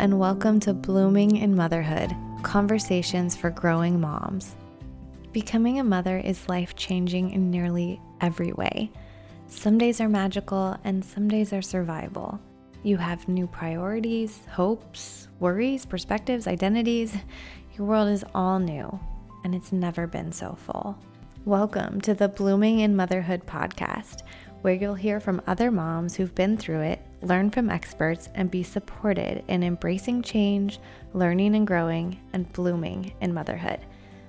and welcome to Blooming in Motherhood Conversations for Growing Moms. Becoming a mother is life changing in nearly every way. Some days are magical, and some days are survival. You have new priorities, hopes, worries, perspectives, identities. Your world is all new, and it's never been so full. Welcome to the Blooming in Motherhood podcast, where you'll hear from other moms who've been through it, learn from experts, and be supported in embracing change, learning and growing, and blooming in motherhood.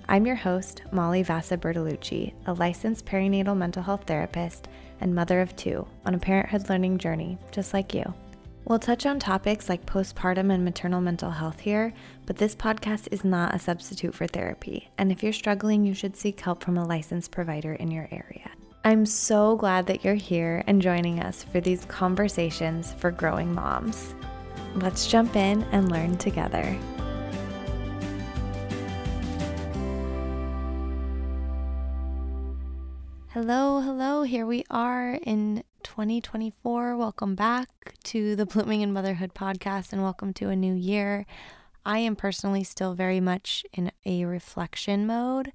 I'm your host, Molly Vassa Bertolucci, a licensed perinatal mental health therapist and mother of two on a parenthood learning journey, just like you. We'll touch on topics like postpartum and maternal mental health here, but this podcast is not a substitute for therapy. And if you're struggling, you should seek help from a licensed provider in your area. I'm so glad that you're here and joining us for these conversations for growing moms. Let's jump in and learn together. Hello, hello. Here we are in 2024. Welcome back to the Blooming in Motherhood podcast and welcome to a new year. I am personally still very much in a reflection mode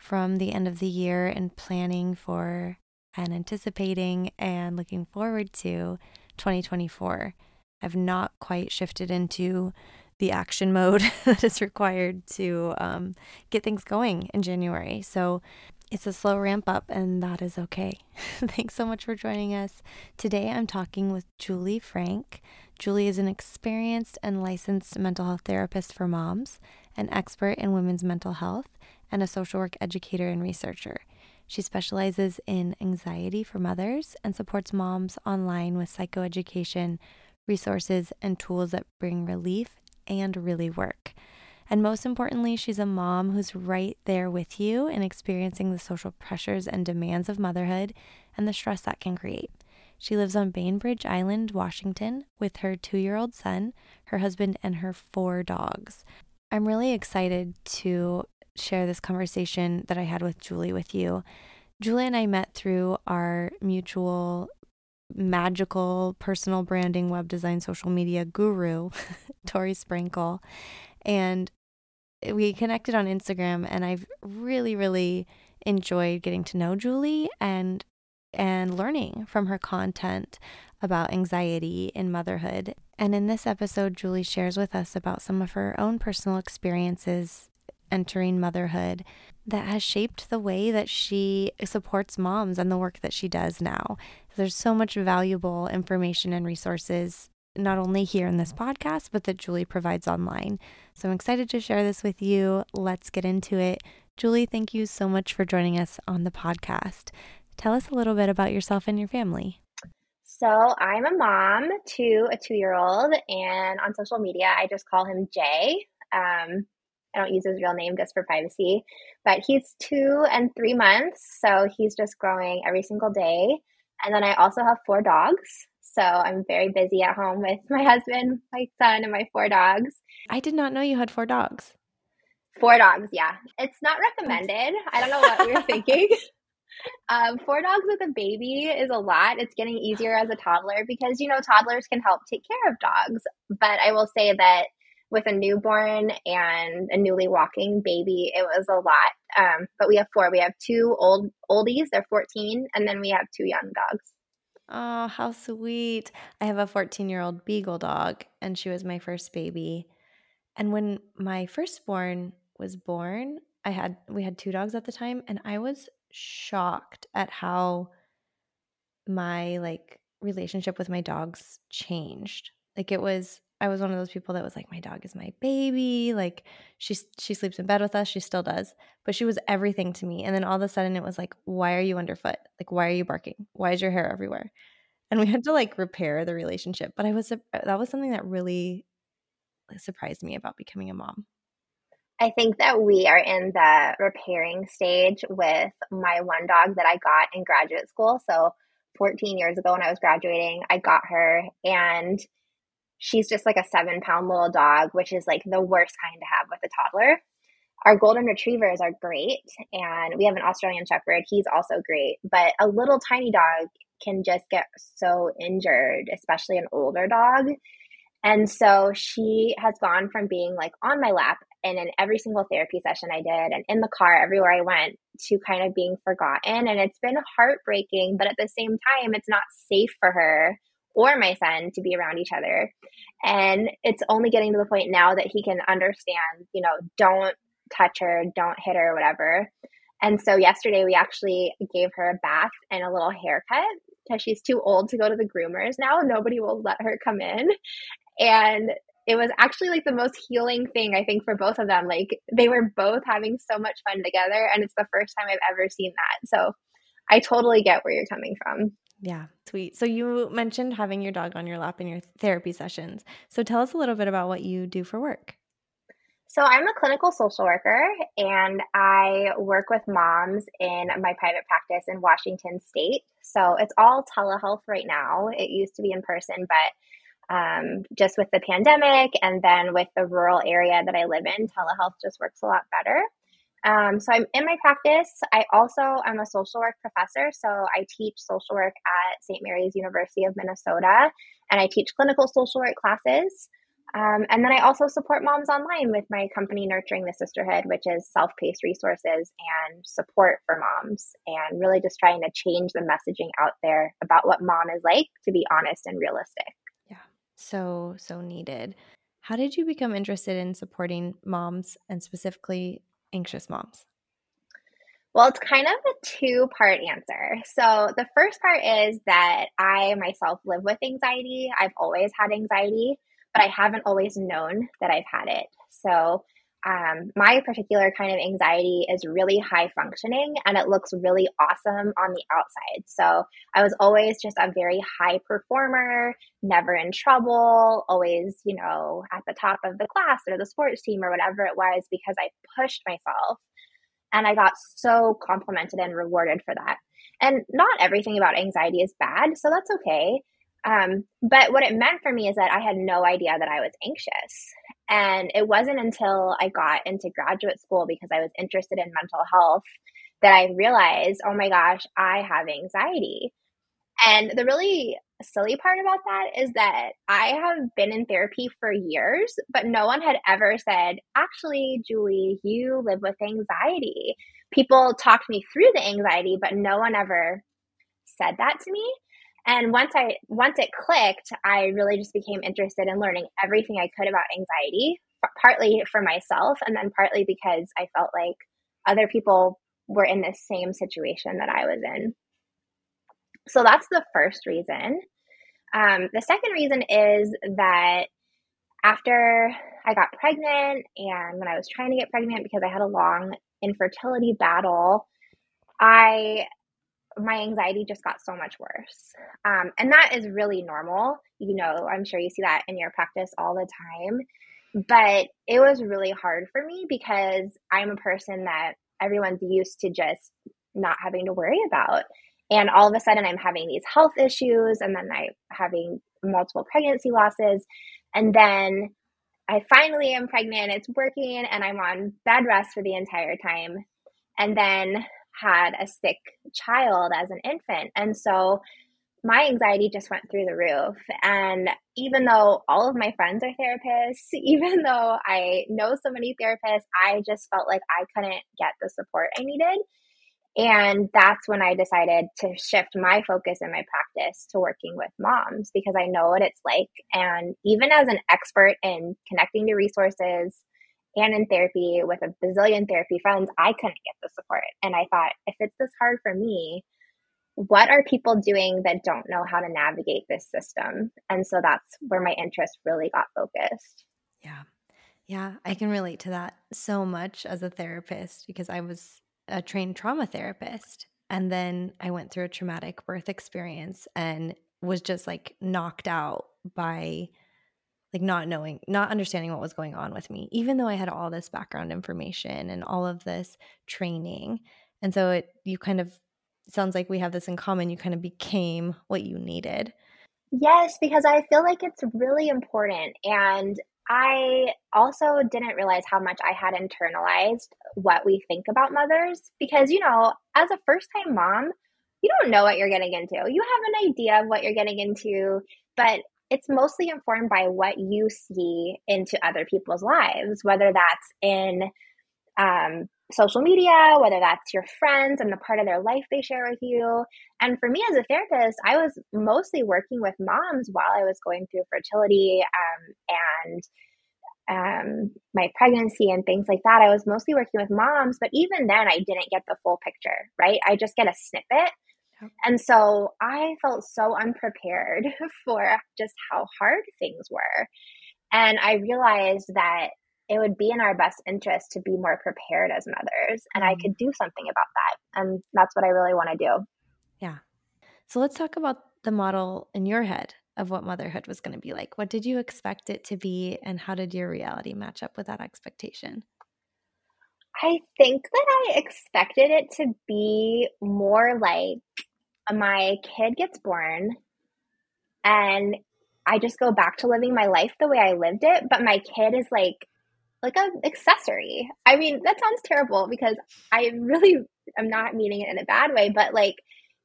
from the end of the year and planning for and anticipating and looking forward to 2024. I've not quite shifted into the action mode that is required to um, get things going in January. So it's a slow ramp up, and that is okay. Thanks so much for joining us. Today, I'm talking with Julie Franks. Julie is an experienced and licensed mental health therapist for moms, an expert in women's mental health, and a social work educator and researcher. She specializes in anxiety for mothers and supports moms online with psychoeducation, resources, and tools that bring relief and really work. And most importantly, she's a mom who's right there with you in experiencing the social pressures and demands of motherhood and the stress that can create. She lives on Bainbridge Island, Washington, with her two year old son, her husband, and her four dogs. I'm really excited to share this conversation that I had with Julie with you. Julie and I met through our mutual magical personal branding, web design, social media guru, Tori Sprinkle. And we connected on Instagram and I've really, really enjoyed getting to know Julie and and learning from her content about anxiety in motherhood. And in this episode, Julie shares with us about some of her own personal experiences entering motherhood that has shaped the way that she supports moms and the work that she does now. There's so much valuable information and resources not only here in this podcast, but that Julie provides online. So I'm excited to share this with you. Let's get into it. Julie, thank you so much for joining us on the podcast. Tell us a little bit about yourself and your family. So, I'm a mom to a two year old, and on social media, I just call him Jay. Um, I don't use his real name just for privacy, but he's two and three months, so he's just growing every single day. And then I also have four dogs. So I'm very busy at home with my husband, my son, and my four dogs. I did not know you had four dogs. Four dogs, yeah. It's not recommended. I don't know what we were thinking. Um, four dogs with a baby is a lot. It's getting easier as a toddler because, you know, toddlers can help take care of dogs. But I will say that with a newborn and a newly walking baby, it was a lot. Um, but we have four. We have two old oldies, they're 14, and then we have two young dogs. Oh, how sweet. I have a 14 year old beagle dog, and she was my first baby. And when my firstborn was born, I had we had two dogs at the time, and I was shocked at how my like relationship with my dogs changed. Like it was I was one of those people that was like, my dog is my baby. Like she she sleeps in bed with us. She still does, but she was everything to me. And then all of a sudden, it was like, why are you underfoot? Like, why are you barking? Why is your hair everywhere? And we had to like repair the relationship. But I was uh, that was something that really surprised me about becoming a mom. I think that we are in the repairing stage with my one dog that I got in graduate school. So 14 years ago when I was graduating, I got her and she's just like a seven pound little dog, which is like the worst kind to have with a toddler. Our golden retrievers are great, and we have an Australian Shepherd. He's also great, but a little tiny dog can just get so injured, especially an older dog. And so she has gone from being like on my lap and in every single therapy session I did and in the car everywhere I went to kind of being forgotten. And it's been heartbreaking, but at the same time, it's not safe for her or my son to be around each other. And it's only getting to the point now that he can understand, you know, don't touch her, don't hit her, whatever. And so yesterday we actually gave her a bath and a little haircut because she's too old to go to the groomers now. Nobody will let her come in. And it was actually like the most healing thing I think for both of them. Like they were both having so much fun together and it's the first time I've ever seen that. So I totally get where you're coming from. Yeah, sweet. So you mentioned having your dog on your lap in your therapy sessions. So tell us a little bit about what you do for work. So I'm a clinical social worker and I work with moms in my private practice in Washington state. So it's all telehealth right now. It used to be in person, but um, just with the pandemic and then with the rural area that I live in, telehealth just works a lot better. Um, so I'm in my practice. I also am a social work professor. So I teach social work at St. Mary's University of Minnesota, and I teach clinical social work classes. Um, and then I also support moms online with my company, Nurturing the Sisterhood, which is self paced resources and support for moms, and really just trying to change the messaging out there about what mom is like to be honest and realistic. Yeah, so, so needed. How did you become interested in supporting moms and specifically anxious moms? Well, it's kind of a two part answer. So, the first part is that I myself live with anxiety. I've always had anxiety, but I haven't always known that I've had it. So, um, my particular kind of anxiety is really high functioning and it looks really awesome on the outside. So I was always just a very high performer, never in trouble, always, you know, at the top of the class or the sports team or whatever it was because I pushed myself. And I got so complimented and rewarded for that. And not everything about anxiety is bad, so that's okay. Um, but what it meant for me is that I had no idea that I was anxious. And it wasn't until I got into graduate school because I was interested in mental health that I realized, oh my gosh, I have anxiety. And the really silly part about that is that I have been in therapy for years, but no one had ever said, actually, Julie, you live with anxiety. People talked me through the anxiety, but no one ever said that to me and once i once it clicked i really just became interested in learning everything i could about anxiety partly for myself and then partly because i felt like other people were in the same situation that i was in. So that's the first reason. Um, the second reason is that after i got pregnant and when i was trying to get pregnant because i had a long infertility battle i my anxiety just got so much worse. Um, and that is really normal. You know, I'm sure you see that in your practice all the time. But it was really hard for me because I'm a person that everyone's used to just not having to worry about. And all of a sudden, I'm having these health issues, and then I'm having multiple pregnancy losses. And then I finally am pregnant, it's working, and I'm on bed rest for the entire time. And then had a sick child as an infant. And so my anxiety just went through the roof. And even though all of my friends are therapists, even though I know so many therapists, I just felt like I couldn't get the support I needed. And that's when I decided to shift my focus in my practice to working with moms because I know what it's like. And even as an expert in connecting to resources, and in therapy with a bazillion therapy friends, I couldn't get the support. And I thought, if it's this hard for me, what are people doing that don't know how to navigate this system? And so that's where my interest really got focused. Yeah. Yeah, I can relate to that so much as a therapist because I was a trained trauma therapist. And then I went through a traumatic birth experience and was just like knocked out by like not knowing, not understanding what was going on with me, even though I had all this background information and all of this training. And so it, you kind of, sounds like we have this in common. You kind of became what you needed. Yes, because I feel like it's really important. And I also didn't realize how much I had internalized what we think about mothers because, you know, as a first time mom, you don't know what you're getting into. You have an idea of what you're getting into, but it's mostly informed by what you see into other people's lives, whether that's in um, social media, whether that's your friends and the part of their life they share with you. And for me as a therapist, I was mostly working with moms while I was going through fertility um, and um, my pregnancy and things like that. I was mostly working with moms, but even then, I didn't get the full picture, right? I just get a snippet. And so I felt so unprepared for just how hard things were. And I realized that it would be in our best interest to be more prepared as mothers and i mm-hmm. could do something about that and that's what i really want to do. Yeah. So let's talk about the model in your head of what motherhood was going to be like. What did you expect it to be and how did your reality match up with that expectation? I think that i expected it to be more like my kid gets born and I just go back to living my life the way I lived it, but my kid is like like an accessory. I mean, that sounds terrible because I really am not meaning it in a bad way, but like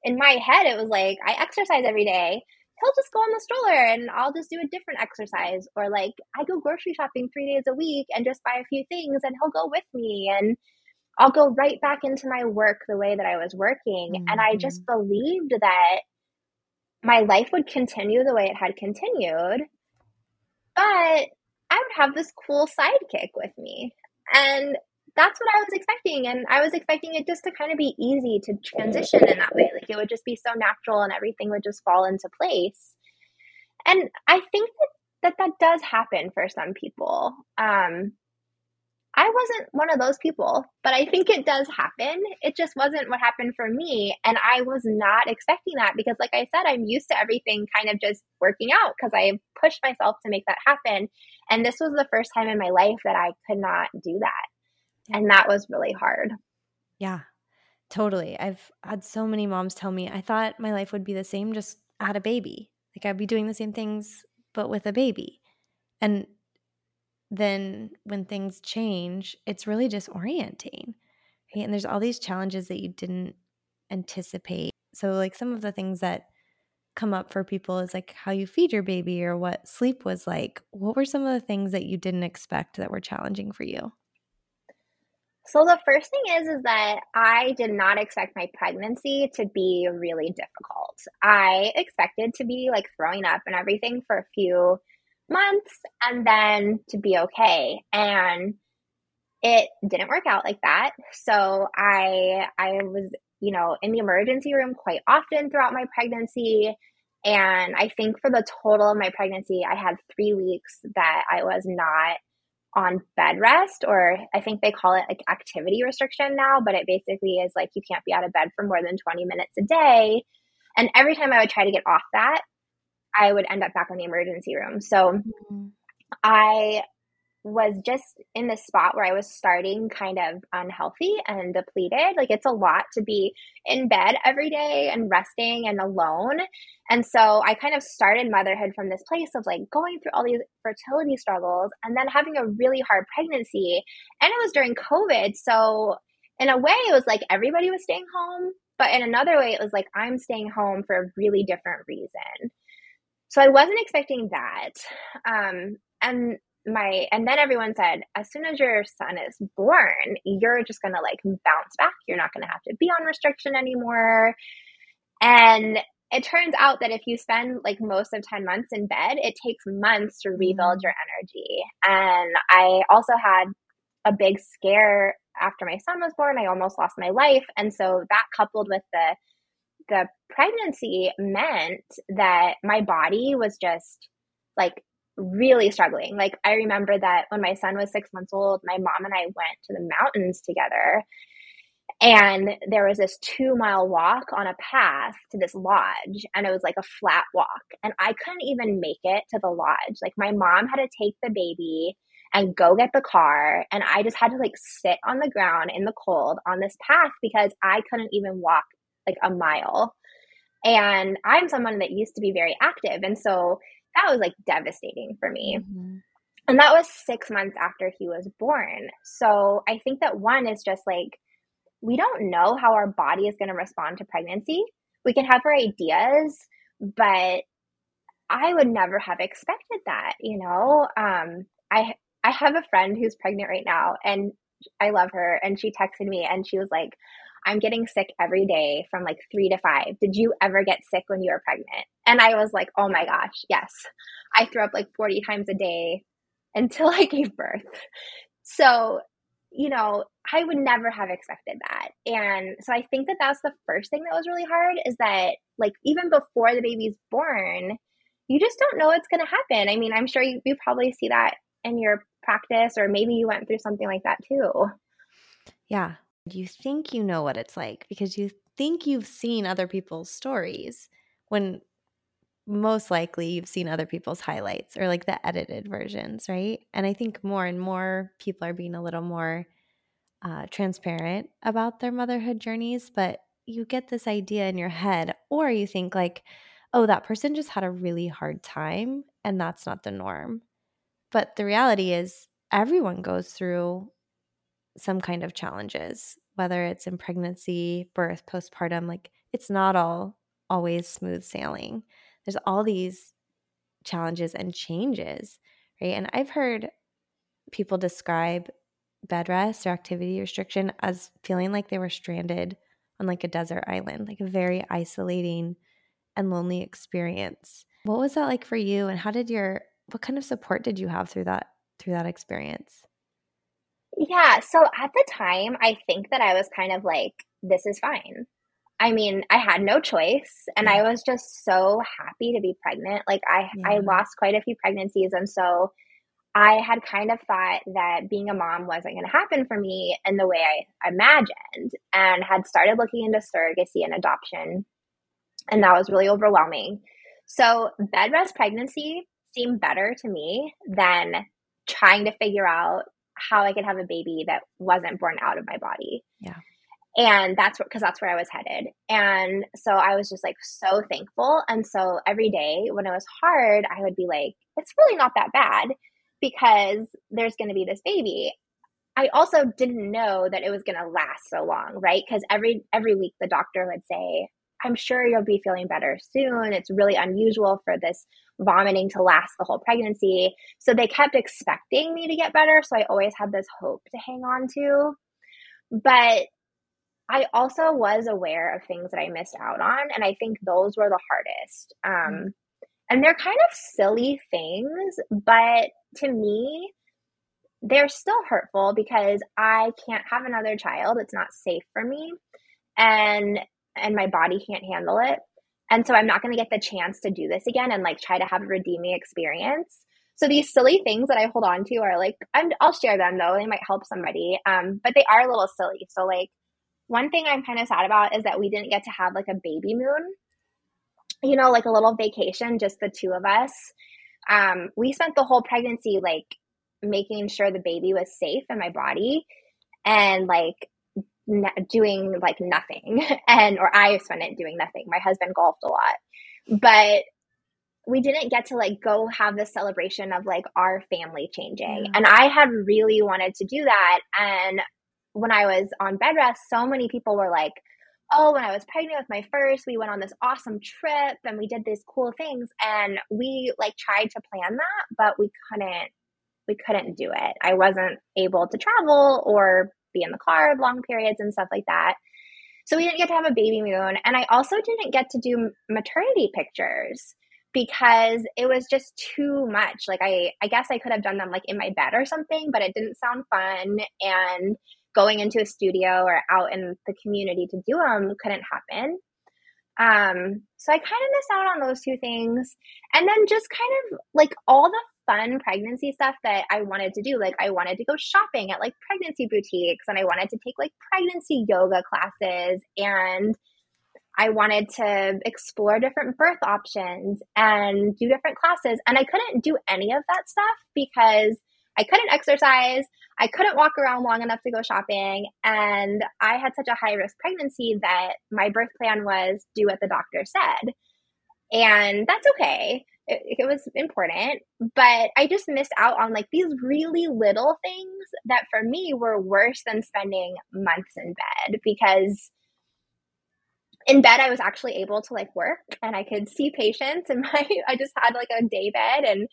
in my head, it was like I exercise every day. He'll just go on the stroller and I'll just do a different exercise. Or like I go grocery shopping three days a week and just buy a few things and he'll go with me and I'll go right back into my work the way that I was working. Mm-hmm. And I just mm-hmm. believed that my life would continue the way it had continued. But I would have this cool sidekick with me. And that's what I was expecting. And I was expecting it just to kind of be easy to transition in that way. Like it would just be so natural and everything would just fall into place. And I think that that, that does happen for some people. Um, I wasn't one of those people, but I think it does happen. It just wasn't what happened for me. And I was not expecting that because, like I said, I'm used to everything kind of just working out because I pushed myself to make that happen. And this was the first time in my life that I could not do that. And that was really hard. Yeah, totally. I've had so many moms tell me, I thought my life would be the same, just had a baby. Like I'd be doing the same things, but with a baby. And then when things change, it's really disorienting. Right? And there's all these challenges that you didn't anticipate. So, like some of the things that come up for people is like how you feed your baby or what sleep was like. What were some of the things that you didn't expect that were challenging for you? So the first thing is is that I did not expect my pregnancy to be really difficult. I expected to be like throwing up and everything for a few months and then to be okay. And it didn't work out like that. So I I was, you know, in the emergency room quite often throughout my pregnancy. And I think for the total of my pregnancy, I had three weeks that I was not on bed rest, or I think they call it like activity restriction now, but it basically is like you can't be out of bed for more than 20 minutes a day. And every time I would try to get off that, I would end up back in the emergency room. So mm-hmm. I was just in this spot where I was starting kind of unhealthy and depleted. Like it's a lot to be in bed every day and resting and alone. And so I kind of started motherhood from this place of like going through all these fertility struggles and then having a really hard pregnancy. And it was during COVID. So in a way, it was like everybody was staying home. But in another way, it was like I'm staying home for a really different reason. So I wasn't expecting that. Um, and my and then everyone said as soon as your son is born you're just going to like bounce back you're not going to have to be on restriction anymore and it turns out that if you spend like most of 10 months in bed it takes months to rebuild mm. your energy and i also had a big scare after my son was born i almost lost my life and so that coupled with the the pregnancy meant that my body was just like really struggling. Like I remember that when my son was six months old, my mom and I went to the mountains together. And there was this two mile walk on a path to this lodge, and it was like a flat walk. And I couldn't even make it to the lodge. Like, my mom had to take the baby and go get the car. And I just had to like sit on the ground in the cold on this path because I couldn't even walk like a mile. And I'm someone that used to be very active. And so that was like devastating for me. Mm-hmm. And that was six months after he was born. So I think that one is just like, we don't know how our body is going to respond to pregnancy. We can have our ideas, but I would never have expected that, you know. Um, I I have a friend who's pregnant right now, and I love her. And she texted me, and she was like, "I'm getting sick every day from like three to five. Did you ever get sick when you were pregnant?" And I was like, "Oh my gosh, yes. I threw up like 40 times a day until I gave birth." So, you know, I would never have expected that. And so I think that that's the first thing that was really hard is that, like, even before the baby's born, you just don't know what's going to happen. I mean, I'm sure you, you probably see that in your practice, or maybe you went through something like that too. Yeah. You think you know what it's like because you think you've seen other people's stories when most likely you've seen other people's highlights or like the edited versions, right? And I think more and more people are being a little more uh, transparent about their motherhood journeys, but you get this idea in your head, or you think, like, oh, that person just had a really hard time, and that's not the norm. But the reality is, everyone goes through some kind of challenges, whether it's in pregnancy, birth, postpartum. Like, it's not all always smooth sailing. There's all these challenges and changes, right? And I've heard people describe bed rest or activity restriction as feeling like they were stranded on like a desert island, like a very isolating and lonely experience. What was that like for you and how did your what kind of support did you have through that through that experience? Yeah, so at the time, I think that I was kind of like this is fine. I mean, I had no choice and I was just so happy to be pregnant. Like I yeah. I lost quite a few pregnancies and so I had kind of thought that being a mom wasn't going to happen for me in the way I imagined and had started looking into surrogacy and adoption. And that was really overwhelming. So, bed rest pregnancy seemed better to me than trying to figure out how I could have a baby that wasn't born out of my body. Yeah. And that's because that's where I was headed. And so I was just like so thankful. And so every day when it was hard, I would be like, it's really not that bad because there's going to be this baby. I also didn't know that it was going to last so long, right? Because every every week the doctor would say, "I'm sure you'll be feeling better soon. It's really unusual for this vomiting to last the whole pregnancy." So they kept expecting me to get better, so I always had this hope to hang on to. But I also was aware of things that I missed out on, and I think those were the hardest. Um, mm-hmm. And they're kind of silly things, but to me, they're still hurtful because I can't have another child. It's not safe for me. And and my body can't handle it. And so I'm not going to get the chance to do this again and like try to have a redeeming experience. So these silly things that I hold on to are like i will share them though. They might help somebody. Um, but they are a little silly. So like one thing I'm kind of sad about is that we didn't get to have like a baby moon. You know, like a little vacation, just the two of us um, we spent the whole pregnancy like making sure the baby was safe in my body and like doing like nothing. And or i spent it doing nothing. My husband golfed a lot. But we didn't get to like go have this celebration of like our family changing. And i had really wanted to do that. And when i was on bed rest so many people were like oh, when I was pregnant with my first, we went on this awesome trip and we did these cool things. And we like tried to plan that, but we couldn't, we couldn't do it. I wasn't able to travel or be in the car long periods and stuff like that. So we didn't get to have a baby moon. And I also didn't get to do maternity pictures because it was just too much. Like I I guess I could have done them like in my bed or something, but it didn't sound fun and going into a studio or out in the community to do them couldn't happen. Um, so I kind of missed out on those two things. And then just kind of like all the fun pregnancy stuff that I wanted to do. Like I wanted to go shopping at like pregnancy boutiques and I wanted to take like pregnancy yoga classes and I wanted to explore different birth options and do different classes. And I couldn't do any of that stuff because I couldn't exercise. I couldn't walk around long enough to go shopping. And I had such a high risk pregnancy that my birth plan was do what the doctor said. And that's okay. It, it, was important, but I just missed out on like these really little things that for me were worse than spending months in bed because in bed I was actually able to like work and I could see patients and my I just had like a day bed and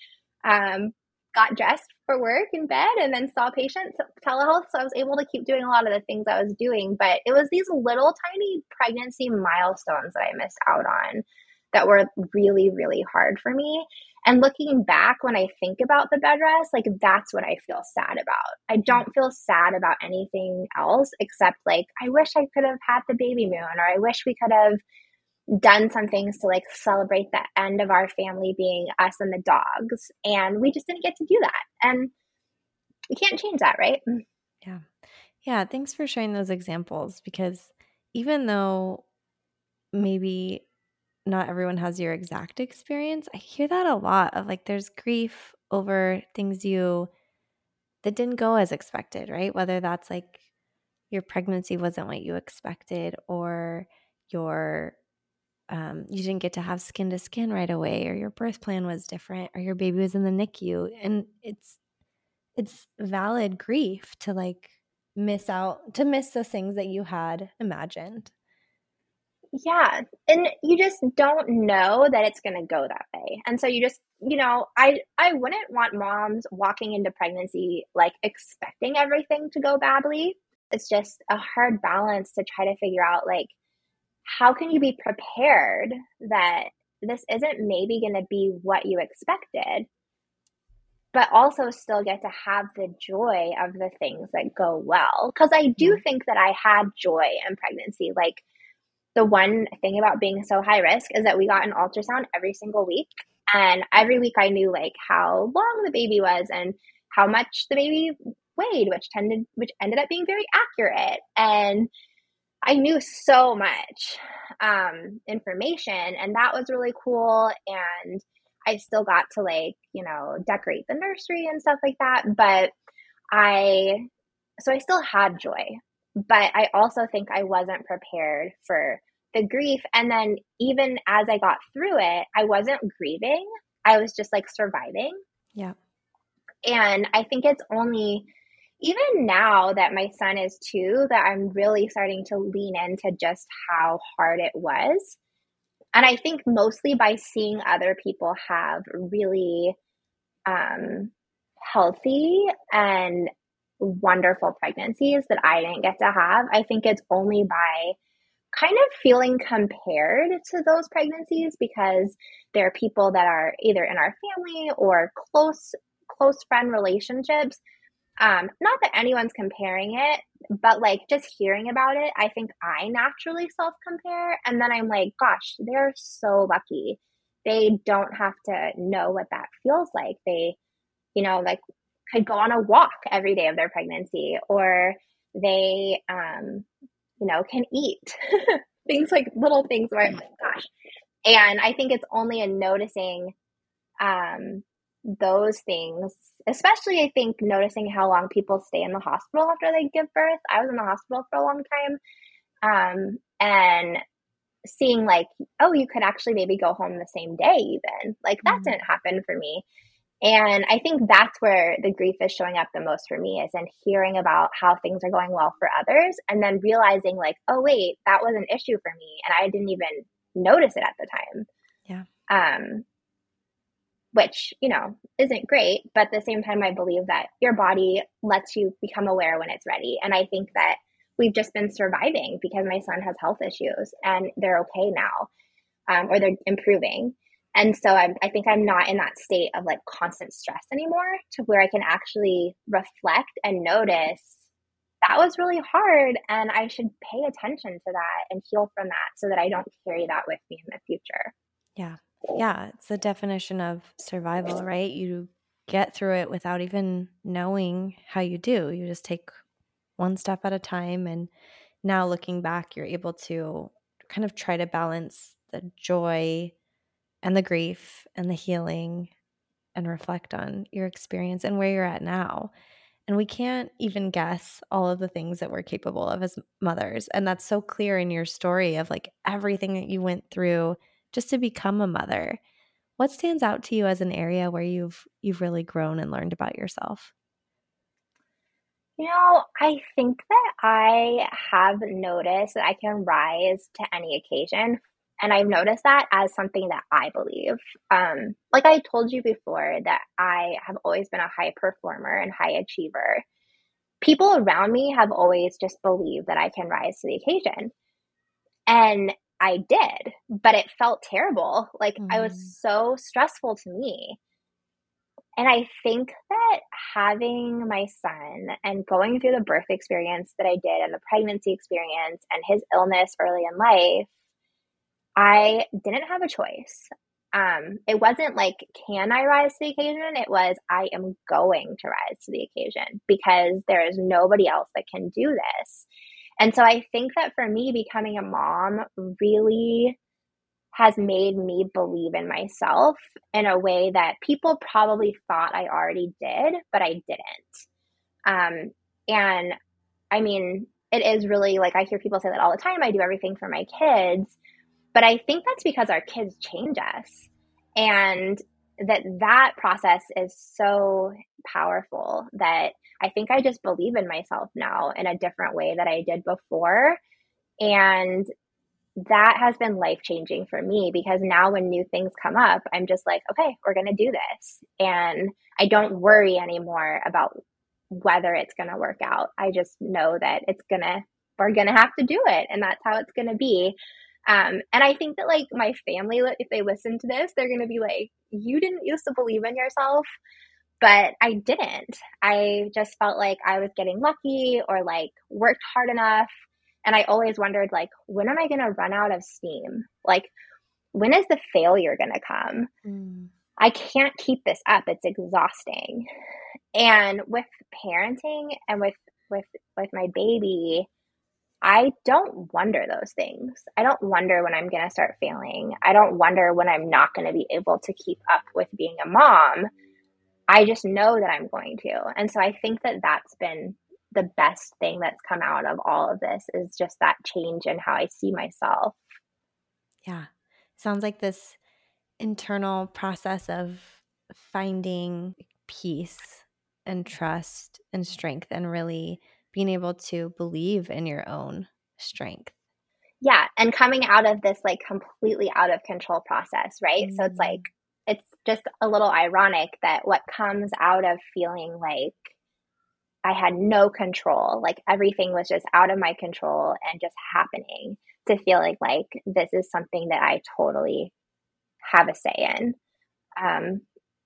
um, got dressed for work in bed and then saw patients telehealth so I was able to keep doing a lot of the things I was doing but it was these little tiny pregnancy milestones that I missed out on that were really really hard for me and looking back, when I think about the bed rest, like that's what I feel sad about. I mm-hmm. don't feel sad about anything else except like, I wish I could have had the baby moon, or I wish we could have done some things to like celebrate the end of our family being us and the dogs. And we just didn't get to do that. And we can't change that, right? Mm-hmm. Yeah. Yeah. Thanks for sharing those examples because even though maybe not everyone has your exact experience. I hear that a lot of like there's grief over things you that didn't go as expected, right? Whether that's like your pregnancy wasn't what you expected or your um, you didn't get to have skin to skin right away or your birth plan was different or your baby was in the NICU and it's it's valid grief to like miss out to miss the things that you had imagined. Yeah. And you just don't know that it's going to go that way. And so you just, you know, I I wouldn't want moms walking into pregnancy like expecting everything to go badly. It's just a hard balance to try to figure out like how can you be prepared that this isn't maybe going to be what you expected but also still get to have the joy of the things that go well because i do think that i had joy in pregnancy like the one thing about being so high risk is that we got an ultrasound every single week. And every week I knew like how long the baby was and how much the baby weighed, which tended which ended up being very accurate. And I knew so much um, information, and that was really cool. And I still got to like you know decorate the nursery and stuff like that. But I so I still had joy but I also think I wasn't prepared for the grief. And then even as I got through it, I wasn't grieving. I was just like surviving. Yeah. And I think it's only even now that my son is two that I'm really starting to lean into just how hard it was. And I think mostly by seeing other people have really um, healthy and wonderful pregnancies that I didn't get to have. I think it's only by kind of feeling compared to those pregnancies because there are people that are either in our family or close close friend relationships. Um not that anyone's comparing it but like just hearing about it i think i naturally self compare and then i'm like gosh they're so lucky. They don't have to know what that feels like. They you know like could go on a walk every day of their pregnancy or they um you know can eat. Things like little things where i'm like gosh. And i think it's only in noticing um those things especially i think noticing how long people stay in the hospital after they give birth. I was in the hospital for a long time um and seeing like oh you could actually maybe go home the same day even. Like that mm-hmm. didn't happen for me and I think that's where the grief is showing up the most for me is in hearing about how things are going well for others and then realizing like, oh wait, that was an issue for me and I didn't even notice it at the time. Yeah. Um which, you know, isn't great, but at the same time I believe that your body lets you become aware when it's ready. And I think that we've just been surviving because my son has health issues and they're okay now. Um, or they're improving and so I'm, I think I'm not in that state of like constant stress anymore to where I can actually reflect and notice that was really hard and I should pay attention to that and heal from that so that I don't carry that with me in the future. Yeah. Yeah. It's the definition of survival, right? You get through it without even knowing how you do. You just take one step at a time. And now looking back, you're able to kind of try to balance the joy and the grief and the healing and reflect on your experience and where you're at now. And we can't even guess all of the things that we're capable of as mothers. And that's so clear in your story of like everything that you went through just to become a mother. What stands out to you as an area where you've you've really grown and learned about yourself? You know, I think that I have noticed that I can rise to any occasion. And I've noticed that as something that I believe. Um, like I told you before, that I have always been a high performer and high achiever. People around me have always just believed that I can rise to the occasion. And I did, but it felt terrible. Like mm. I was mm. so stressful to me. And I think that having my son and going through the birth experience that I did and the pregnancy experience and his illness early in life, I didn't have a choice. Um, it wasn't like, can I rise to the occasion? It was, I am going to rise to the occasion because there is nobody else that can do this. And so I think that for me, becoming a mom really has made me believe in myself in a way that people probably thought I already did, but I didn't. Um, and I mean, it is really like I hear people say that all the time I do everything for my kids, but I think that's because our kids change us. And that that process is so powerful that I think I just believe in myself now in a different way that I did before. And that has been life changing for me because now when new things come up, I'm just like, okay, we're going to do this. And I don't worry anymore about whether it's going to work out. I just know that it's going to, we're going to have to do it. And that's how it's going to be. Um, and I think that like my family, if they listen to this, they're going to be like, you didn't used to believe in yourself, but I didn't. I just felt like I was getting lucky or like worked hard enough and I always wondered, like, when am I going to run out of steam? Like, when is the failure going to come? Mm. I can't keep this up. It's exhausting. And with parenting and with with with my baby, I don't wonder those things. I don't wonder when I'm going to start failing. I don't wonder when I'm not going to be able to keep up with being a mom. I just know that I'm going to. And so I think that that's been the best thing that's come out of all of this is just that change in how I see myself. Yeah. Sounds like this internal process of finding peace and trust and strength and really being able to believe in your own strength. Yeah, and coming out of this like completely out of control process, right? Mm-hmm. So it's like mm-hmm. it's just a little ironic that what comes out of feeling like I had no control. Like everything was just out of my control and just happening to feeling like this is something that I totally have a say in. Um,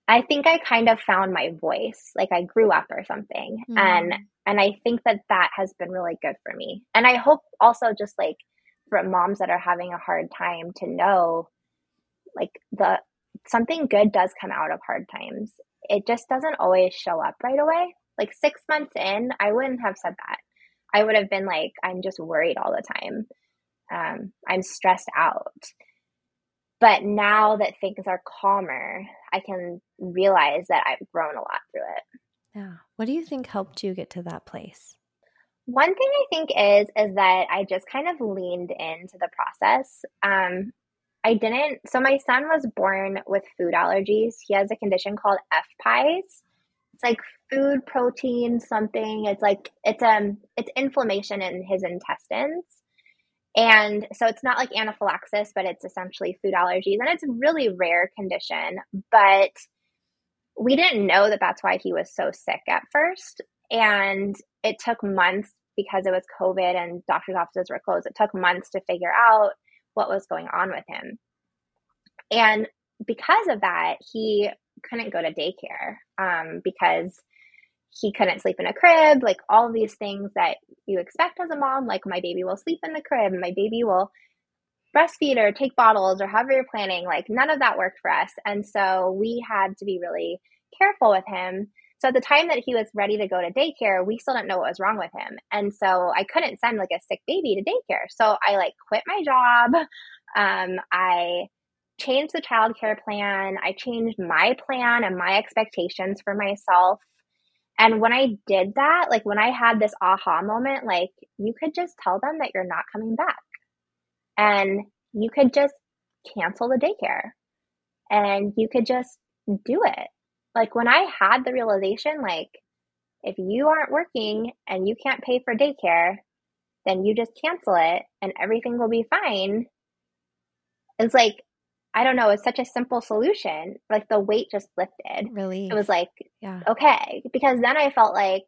I think I kind of found my voice, like I grew up or something, mm. and and I think that that has been really good for me. And I hope also just like for moms that are having a hard time to know, like the something good does come out of hard times. It just doesn't always show up right away. Like six months in, I wouldn't have said that. I would have been like, I'm just worried all the time. Um, I'm stressed out. But now that things are calmer, I can realize that I've grown a lot through it. Yeah. What do you think helped you get to that place? One thing I think is is that I just kind of leaned into the process. Um, I didn't. So my son was born with food allergies. He has a condition called FPIES. It's like food protein something. It's like it's um it's inflammation in his intestines. And so it's not like anaphylaxis, but it's essentially food allergies. And it's a really rare condition. But we didn't know that that's why he was so sick at first. And it took months because it was COVID and doctor's offices were closed. It took months to figure out what was going on with him. And because of that, he couldn't go to daycare um, because he couldn't sleep in a crib, like all these things that you expect as a mom. Like, my baby will sleep in the crib, my baby will breastfeed or take bottles or however you're planning. Like, none of that worked for us. And so we had to be really careful with him. So at the time that he was ready to go to daycare, we still didn't know what was wrong with him. And so I couldn't send like a sick baby to daycare. So I like quit my job. Um, I changed the childcare plan. I changed my plan and my expectations for myself. And when I did that, like when I had this aha moment, like you could just tell them that you're not coming back. And you could just cancel the daycare and you could just do it. Like when I had the realization, like if you aren't working and you can't pay for daycare, then you just cancel it and everything will be fine. It's like, I don't know, it's such a simple solution. Like the weight just lifted. Really? It was like, yeah. okay. Because then I felt like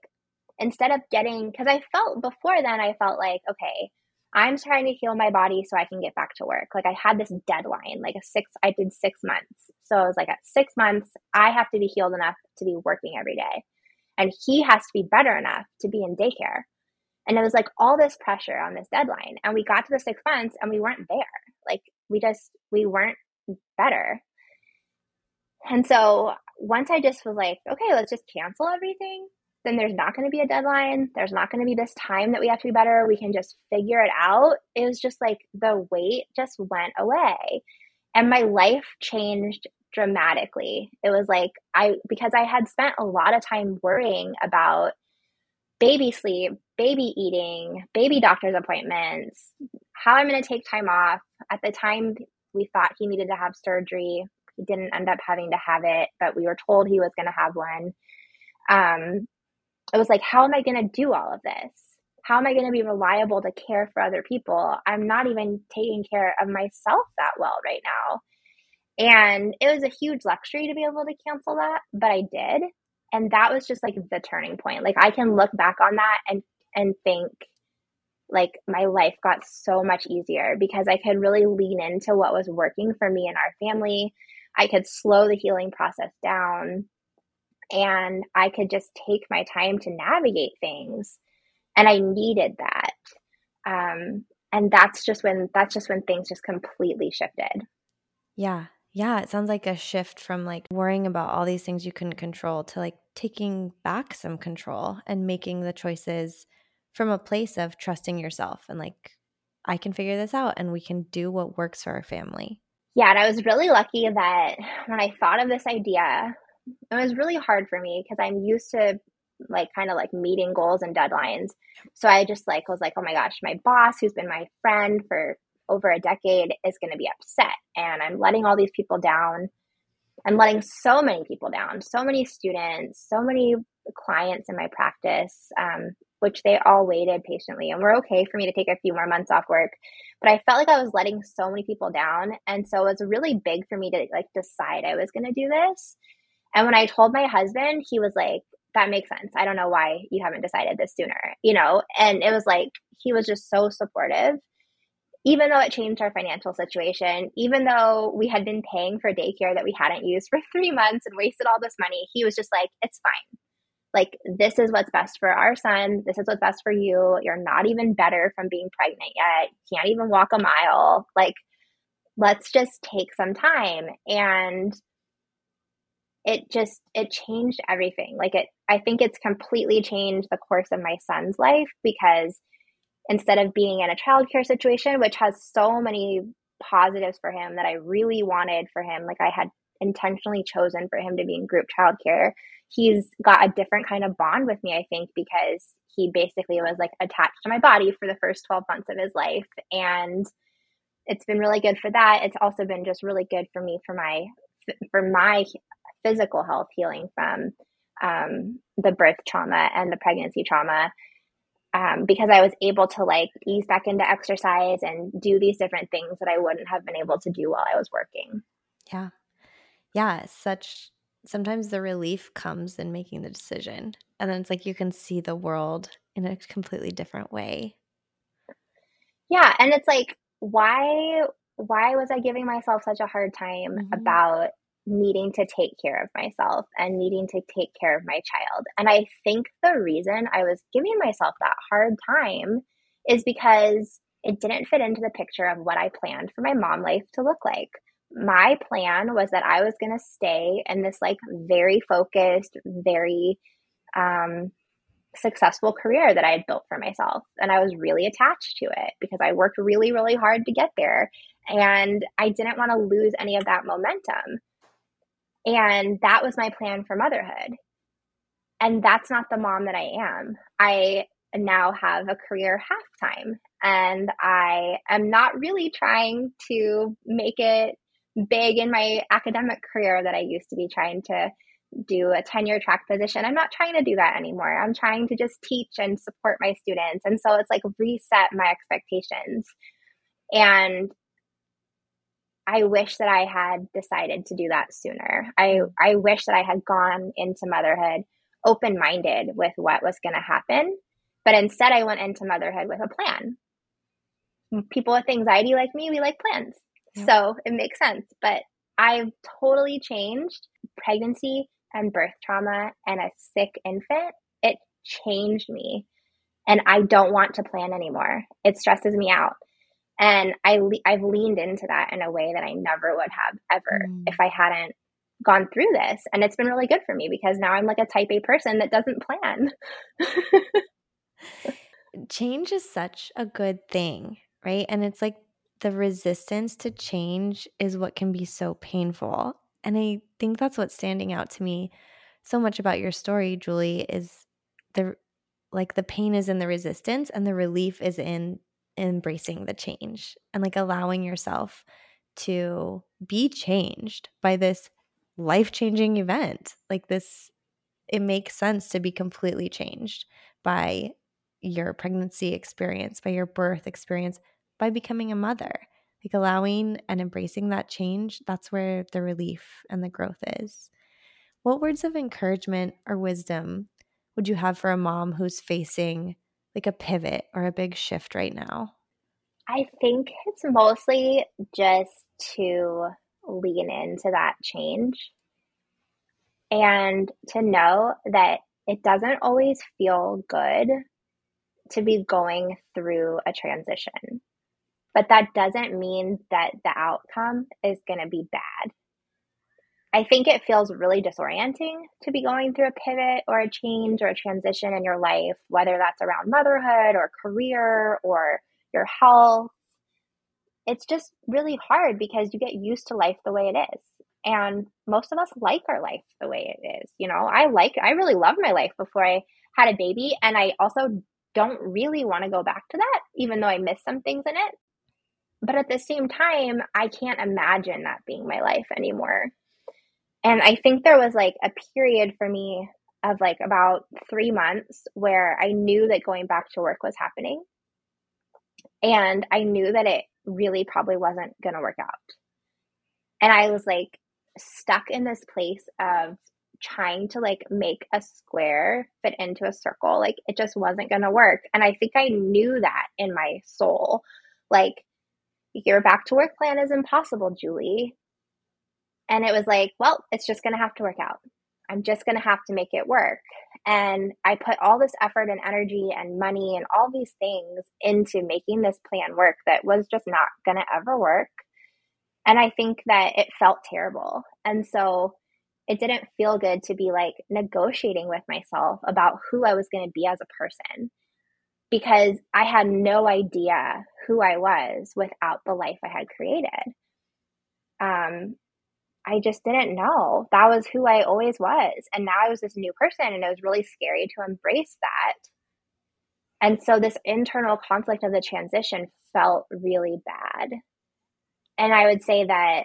instead of getting, because I felt before then, I felt like, okay, I'm trying to heal my body so I can get back to work. Like I had this deadline, like a six, I did six months. So I was like, at six months, I have to be healed enough to be working every day. And he has to be better enough to be in daycare. And it was like all this pressure on this deadline. And we got to the six months and we weren't there. Like we just, we weren't better. And so once I just was like, okay, let's just cancel everything then there's not going to be a deadline. There's not going to be this time that we have to be better. We can just figure it out. It was just like the weight just went away. And my life changed dramatically. It was like I, because I had spent a lot of time worrying about baby sleep, baby eating, baby doctor's appointments, how I'm going to take time off. At the time, we thought he needed to have surgery. He didn't end up having to have it, but we were told he was going to have one. Um, it was like, how am I going to do all of this? How am I going to be reliable to care for other people? I'm not even taking care of myself that well right now. And it was a huge luxury to be able to cancel that, but I did. And that was just like the turning point. Like I can look back on that and and think like my life got so much easier because I could really lean into what was working for me and our family. I could slow the healing process down and I could just take my time to navigate things. And I needed that. Um, and that's just when that's just when things just completely shifted. Yeah. Yeah, it sounds like a shift from like worrying about all these things you couldn't control to like taking back some control and making the choices from a place of trusting yourself and like I can figure this out and we can do what works for our family. Yeah, and I was really lucky that when I thought of this idea, it was really hard for me because I'm used to like kind of like meeting goals and deadlines. So I just like was like, oh my gosh, my boss, who's been my friend for over a decade, is going to be upset, and I'm letting all these people down. I'm letting so many people down, so many students, so many clients in my practice, um, which they all waited patiently and were okay for me to take a few more months off work. But I felt like I was letting so many people down, and so it was really big for me to like decide I was going to do this. And when I told my husband, he was like, that makes sense. I don't know why you haven't decided this sooner, you know? And it was like, he was just so supportive. Even though it changed our financial situation, even though we had been paying for daycare that we hadn't used for three months and wasted all this money, he was just like, it's fine. Like, this is what's best for our son. This is what's best for you. You're not even better from being pregnant yet. You can't even walk a mile. Like, let's just take some time. And it just it changed everything like it i think it's completely changed the course of my son's life because instead of being in a childcare situation which has so many positives for him that i really wanted for him like i had intentionally chosen for him to be in group childcare he's got a different kind of bond with me i think because he basically was like attached to my body for the first 12 months of his life and it's been really good for that it's also been just really good for me for my for my physical health healing from um, the birth trauma and the pregnancy trauma um, because I was able to like ease back into exercise and do these different things that I wouldn't have been able to do while I was working. Yeah. Yeah. Such sometimes the relief comes in making the decision. And then it's like you can see the world in a completely different way. Yeah. And it's like, why why was I giving myself such a hard time mm-hmm. about needing to take care of myself and needing to take care of my child. And I think the reason I was giving myself that hard time is because it didn't fit into the picture of what I planned for my mom life to look like. My plan was that I was going to stay in this like very focused, very um, successful career that I had built for myself. And I was really attached to it because I worked really, really hard to get there. And I didn't want to lose any of that momentum. And that was my plan for motherhood. And that's not the mom that I am. I now have a career half time and I am not really trying to make it big in my academic career that I used to be trying to do a tenure track position. I'm not trying to do that anymore. I'm trying to just teach and support my students. And so it's like reset my expectations. And I wish that I had decided to do that sooner. I, I wish that I had gone into motherhood open minded with what was going to happen. But instead, I went into motherhood with a plan. People with anxiety like me, we like plans. Yep. So it makes sense. But I've totally changed pregnancy and birth trauma and a sick infant. It changed me. And I don't want to plan anymore. It stresses me out. And I I've leaned into that in a way that I never would have ever mm. if I hadn't gone through this. And it's been really good for me because now I'm like a type A person that doesn't plan. change is such a good thing, right? And it's like the resistance to change is what can be so painful. And I think that's what's standing out to me so much about your story, Julie, is the like the pain is in the resistance and the relief is in embracing the change and like allowing yourself to be changed by this life-changing event. Like this it makes sense to be completely changed by your pregnancy experience, by your birth experience, by becoming a mother. Like allowing and embracing that change, that's where the relief and the growth is. What words of encouragement or wisdom would you have for a mom who's facing like a pivot or a big shift right now? I think it's mostly just to lean into that change and to know that it doesn't always feel good to be going through a transition. But that doesn't mean that the outcome is going to be bad. I think it feels really disorienting to be going through a pivot or a change or a transition in your life, whether that's around motherhood or career or your health. It's just really hard because you get used to life the way it is. And most of us like our life the way it is. You know, I like, I really loved my life before I had a baby. And I also don't really want to go back to that, even though I miss some things in it. But at the same time, I can't imagine that being my life anymore. And I think there was like a period for me of like about three months where I knew that going back to work was happening. And I knew that it really probably wasn't going to work out. And I was like stuck in this place of trying to like make a square fit into a circle. Like it just wasn't going to work. And I think I knew that in my soul. Like, your back to work plan is impossible, Julie. And it was like, well, it's just going to have to work out. I'm just going to have to make it work. And I put all this effort and energy and money and all these things into making this plan work that was just not going to ever work. And I think that it felt terrible. And so it didn't feel good to be like negotiating with myself about who I was going to be as a person because I had no idea who I was without the life I had created. Um, I just didn't know. That was who I always was. And now I was this new person, and it was really scary to embrace that. And so, this internal conflict of the transition felt really bad. And I would say that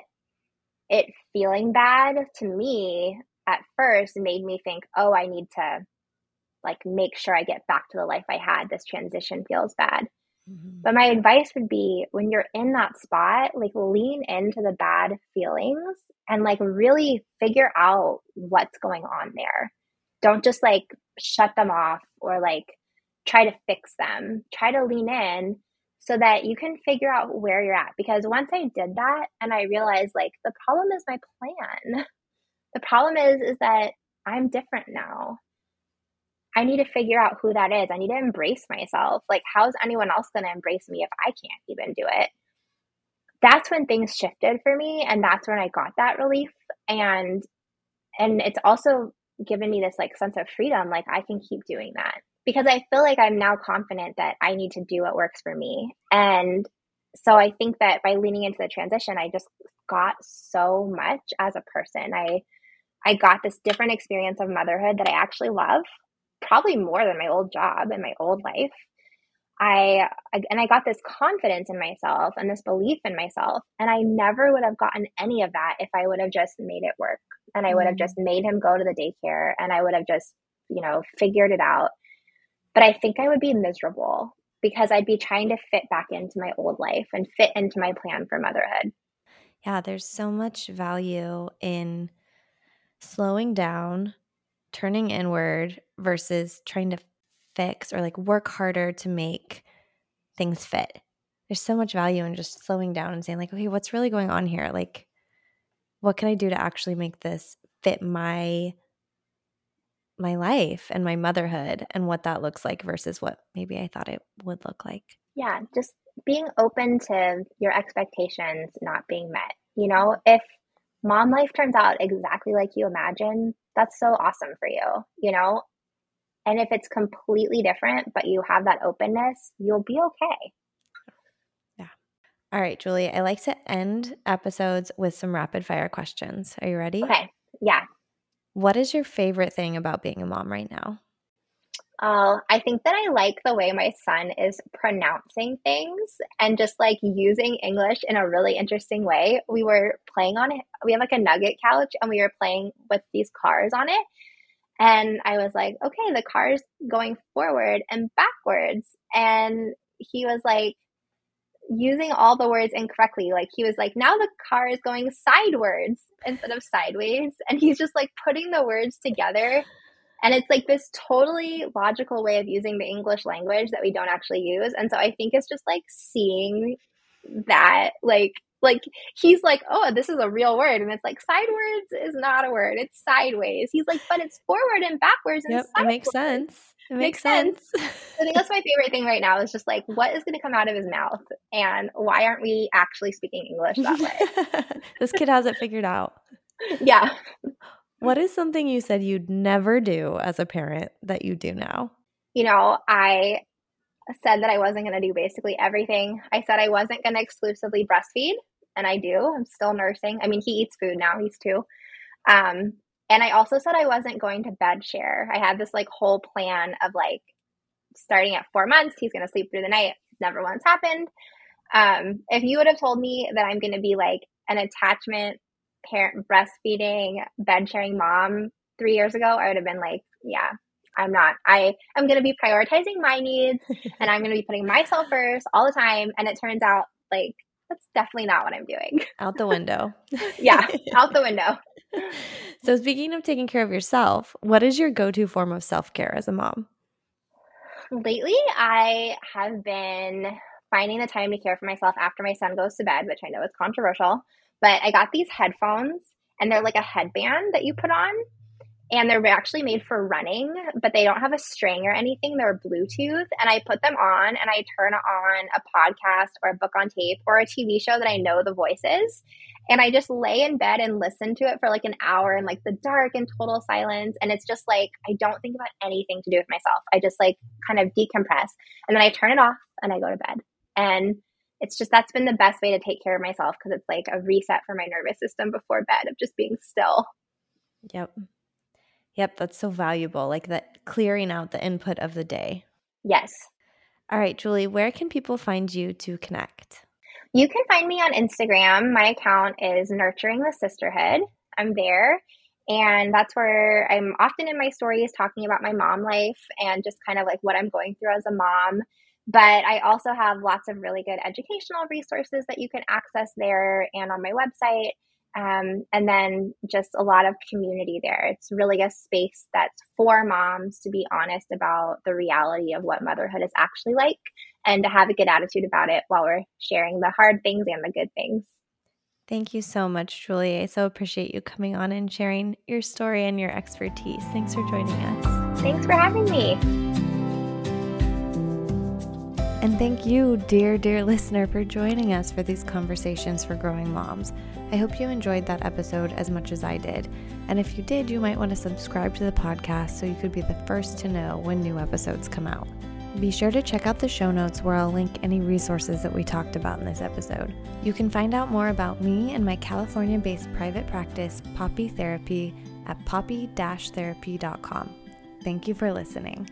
it feeling bad to me at first made me think, oh, I need to like make sure I get back to the life I had. This transition feels bad. Mm-hmm. But my advice would be when you're in that spot, like lean into the bad feelings and like really figure out what's going on there. Don't just like shut them off or like try to fix them. Try to lean in so that you can figure out where you're at. Because once I did that and I realized like the problem is my plan. The problem is is that I'm different now. I need to figure out who that is. I need to embrace myself. Like how's anyone else going to embrace me if I can't even do it? That's when things shifted for me and that's when I got that relief and and it's also given me this like sense of freedom like I can keep doing that because I feel like I'm now confident that I need to do what works for me. And so I think that by leaning into the transition, I just got so much as a person. I I got this different experience of motherhood that I actually love, probably more than my old job and my old life. I and I got this confidence in myself and this belief in myself and I never would have gotten any of that if I would have just made it work and I would have mm-hmm. just made him go to the daycare and I would have just, you know, figured it out. But I think I would be miserable because I'd be trying to fit back into my old life and fit into my plan for motherhood. Yeah, there's so much value in slowing down, turning inward versus trying to fix or like work harder to make things fit. There's so much value in just slowing down and saying, like, okay, what's really going on here? Like, what can I do to actually make this fit my my life and my motherhood and what that looks like versus what maybe I thought it would look like. Yeah, just being open to your expectations not being met. You know, if mom life turns out exactly like you imagine, that's so awesome for you, you know? And if it's completely different, but you have that openness, you'll be okay. Yeah. All right, Julie, I like to end episodes with some rapid fire questions. Are you ready? Okay. Yeah. What is your favorite thing about being a mom right now? Uh, I think that I like the way my son is pronouncing things and just like using English in a really interesting way. We were playing on it. We have like a nugget couch and we were playing with these cars on it. And I was like, okay, the car's going forward and backwards. And he was like, using all the words incorrectly. Like he was like, now the car is going sidewards instead of sideways. And he's just like putting the words together. And it's like this totally logical way of using the English language that we don't actually use. And so I think it's just like seeing that, like, like he's like, oh, this is a real word, and it's like sidewards is not a word; it's sideways. He's like, but it's forward and backwards and yep, sideways. It makes sense. It makes, sense. sense. I think that's my favorite thing right now is just like what is going to come out of his mouth and why aren't we actually speaking English that way? this kid has it figured out. Yeah. What is something you said you'd never do as a parent that you do now? You know, I said that I wasn't going to do basically everything. I said I wasn't going to exclusively breastfeed, and I do. I'm still nursing. I mean, he eats food now, he's two. Um, and I also said I wasn't going to bed share. I had this like whole plan of like starting at four months, he's going to sleep through the night. Never once happened. Um, if you would have told me that I'm going to be like an attachment parent, breastfeeding, bed sharing mom three years ago, I would have been like, yeah, I'm not. I am going to be prioritizing my needs and I'm going to be putting myself first all the time. And it turns out like that's definitely not what I'm doing. Out the window. yeah, out the window. So, speaking of taking care of yourself, what is your go to form of self care as a mom? Lately, I have been finding the time to care for myself after my son goes to bed, which I know is controversial. But I got these headphones, and they're like a headband that you put on and they're actually made for running, but they don't have a string or anything. They're Bluetooth. And I put them on and I turn on a podcast or a book on tape or a TV show that I know the voices. And I just lay in bed and listen to it for like an hour in like the dark and total silence. And it's just like, I don't think about anything to do with myself. I just like kind of decompress. And then I turn it off and I go to bed. And it's just that's been the best way to take care of myself because it's like a reset for my nervous system before bed of just being still. Yep. Yep, that's so valuable. Like that clearing out the input of the day. Yes. All right, Julie, where can people find you to connect? You can find me on Instagram. My account is Nurturing the Sisterhood. I'm there. And that's where I'm often in my stories talking about my mom life and just kind of like what I'm going through as a mom. But I also have lots of really good educational resources that you can access there and on my website. Um, and then just a lot of community there. It's really a space that's for moms to be honest about the reality of what motherhood is actually like and to have a good attitude about it while we're sharing the hard things and the good things. Thank you so much, Julie. I so appreciate you coming on and sharing your story and your expertise. Thanks for joining us. Thanks for having me. And thank you, dear, dear listener, for joining us for these conversations for growing moms. I hope you enjoyed that episode as much as I did. And if you did, you might want to subscribe to the podcast so you could be the first to know when new episodes come out. Be sure to check out the show notes where I'll link any resources that we talked about in this episode. You can find out more about me and my California based private practice, Poppy Therapy, at poppy therapy.com. Thank you for listening.